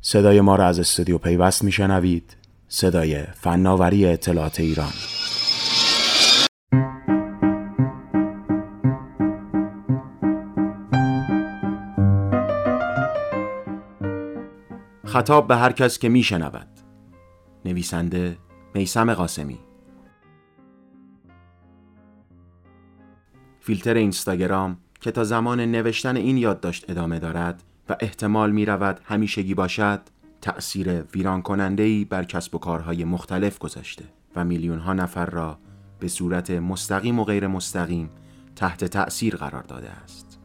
صدای ما را از استودیو پیوست میشنوید. صدای فناوری اطلاعات ایران. خطاب به هر کس که میشنود. نویسنده میسم قاسمی. فیلتر اینستاگرام که تا زمان نوشتن این یادداشت ادامه دارد و احتمال می رود همیشگی باشد تأثیر ویران کننده بر کسب و کارهای مختلف گذاشته و میلیون ها نفر را به صورت مستقیم و غیر مستقیم تحت تأثیر قرار داده است.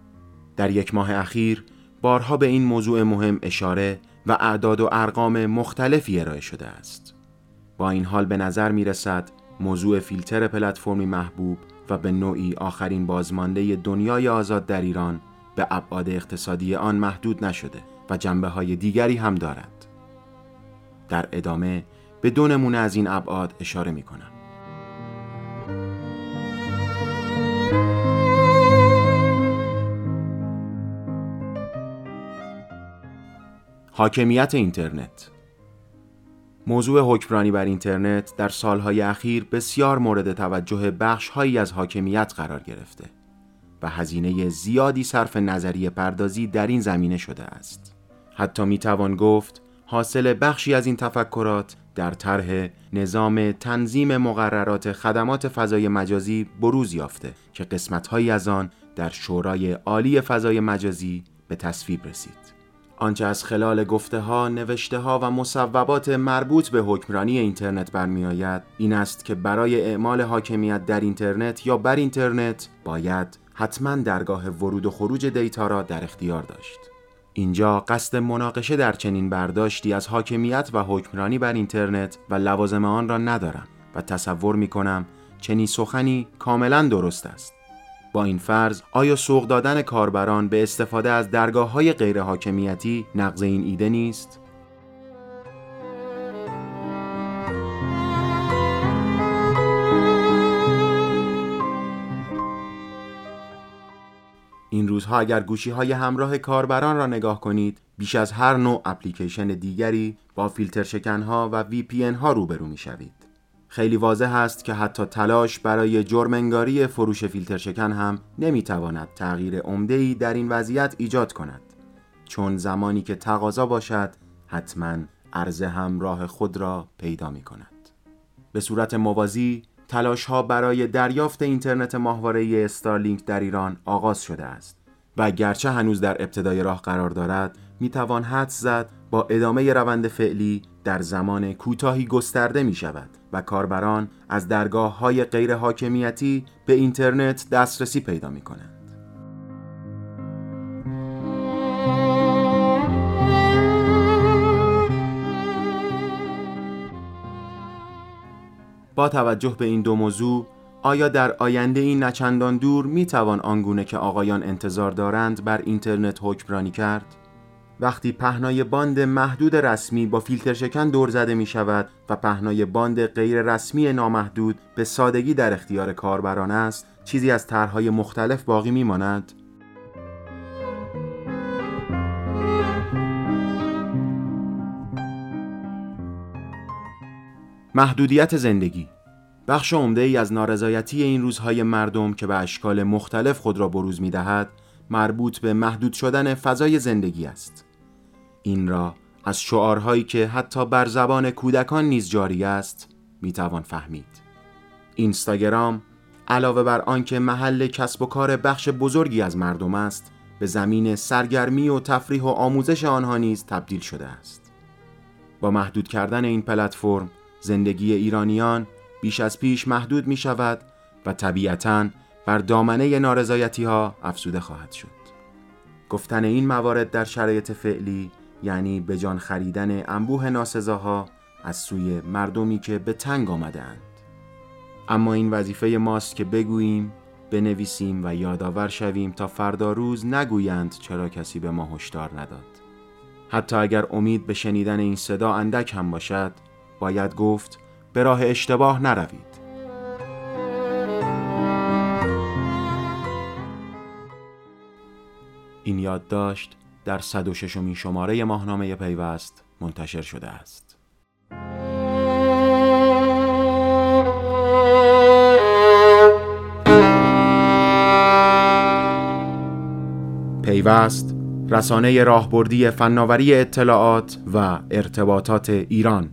در یک ماه اخیر بارها به این موضوع مهم اشاره و اعداد و ارقام مختلفی ارائه شده است. با این حال به نظر می رسد موضوع فیلتر پلتفرمی محبوب و به نوعی آخرین بازمانده دنیای آزاد در ایران به ابعاد اقتصادی آن محدود نشده و جنبه های دیگری هم دارد. در ادامه به دو نمونه از این ابعاد اشاره می کنم. حاکمیت اینترنت موضوع حکمرانی بر اینترنت در سالهای اخیر بسیار مورد توجه بخشهایی از حاکمیت قرار گرفته و هزینه زیادی صرف نظریه پردازی در این زمینه شده است. حتی می توان گفت حاصل بخشی از این تفکرات در طرح نظام تنظیم مقررات خدمات فضای مجازی بروز یافته که قسمتهایی از آن در شورای عالی فضای مجازی به تصویب رسید. آنچه از خلال گفته ها، نوشته ها و مصوبات مربوط به حکمرانی اینترنت برمیآید این است که برای اعمال حاکمیت در اینترنت یا بر اینترنت باید حتما درگاه ورود و خروج دیتا را در اختیار داشت. اینجا قصد مناقشه در چنین برداشتی از حاکمیت و حکمرانی بر اینترنت و لوازم آن را ندارم و تصور می کنم چنین سخنی کاملا درست است. با این فرض آیا سوق دادن کاربران به استفاده از درگاه های غیر حاکمیتی نقض این ایده نیست؟ این روزها اگر گوشی های همراه کاربران را نگاه کنید بیش از هر نوع اپلیکیشن دیگری با فیلتر شکنها و VPN ها روبرو می شوید. خیلی واضح است که حتی تلاش برای جرمنگاری فروش فیلتر شکن هم نمی‌تواند تغییر ای در این وضعیت ایجاد کند چون زمانی که تقاضا باشد حتما عرضه هم راه خود را پیدا می کند به صورت موازی تلاش ها برای دریافت اینترنت ماهواره استارلینک در ایران آغاز شده است و گرچه هنوز در ابتدای راه قرار دارد می توان حدس زد با ادامه روند فعلی در زمان کوتاهی گسترده می شود و کاربران از درگاه های غیر حاکمیتی به اینترنت دسترسی پیدا می کنند. با توجه به این دو موضوع آیا در آینده این نچندان دور می توان آنگونه که آقایان انتظار دارند بر اینترنت حکمرانی کرد؟ وقتی پهنای باند محدود رسمی با فیلتر شکن دور زده می شود و پهنای باند غیر رسمی نامحدود به سادگی در اختیار کاربران است چیزی از طرحهای مختلف باقی می ماند؟ محدودیت زندگی. بخش عمده ای از نارضایتی این روزهای مردم که به اشکال مختلف خود را بروز می دهد مربوط به محدود شدن فضای زندگی است. این را از شعارهایی که حتی بر زبان کودکان نیز جاری است می‌توان فهمید. اینستاگرام علاوه بر آنکه محل کسب و کار بخش بزرگی از مردم است به زمین سرگرمی و تفریح و آموزش آنها نیز تبدیل شده است. با محدود کردن این پلتفرم زندگی ایرانیان بیش از پیش محدود می شود و طبیعتاً بر دامنه نارضایتی ها افزوده خواهد شد گفتن این موارد در شرایط فعلی یعنی به جان خریدن انبوه ناسزاها از سوی مردمی که به تنگ آمده اند. اما این وظیفه ماست که بگوییم بنویسیم و یادآور شویم تا فردا روز نگویند چرا کسی به ما هشدار نداد حتی اگر امید به شنیدن این صدا اندک هم باشد باید گفت به راه اشتباه نروید این یادداشت در 106 مین شماره ماهنامه پیوست منتشر شده است. پیوست رسانه راهبردی فناوری اطلاعات و ارتباطات ایران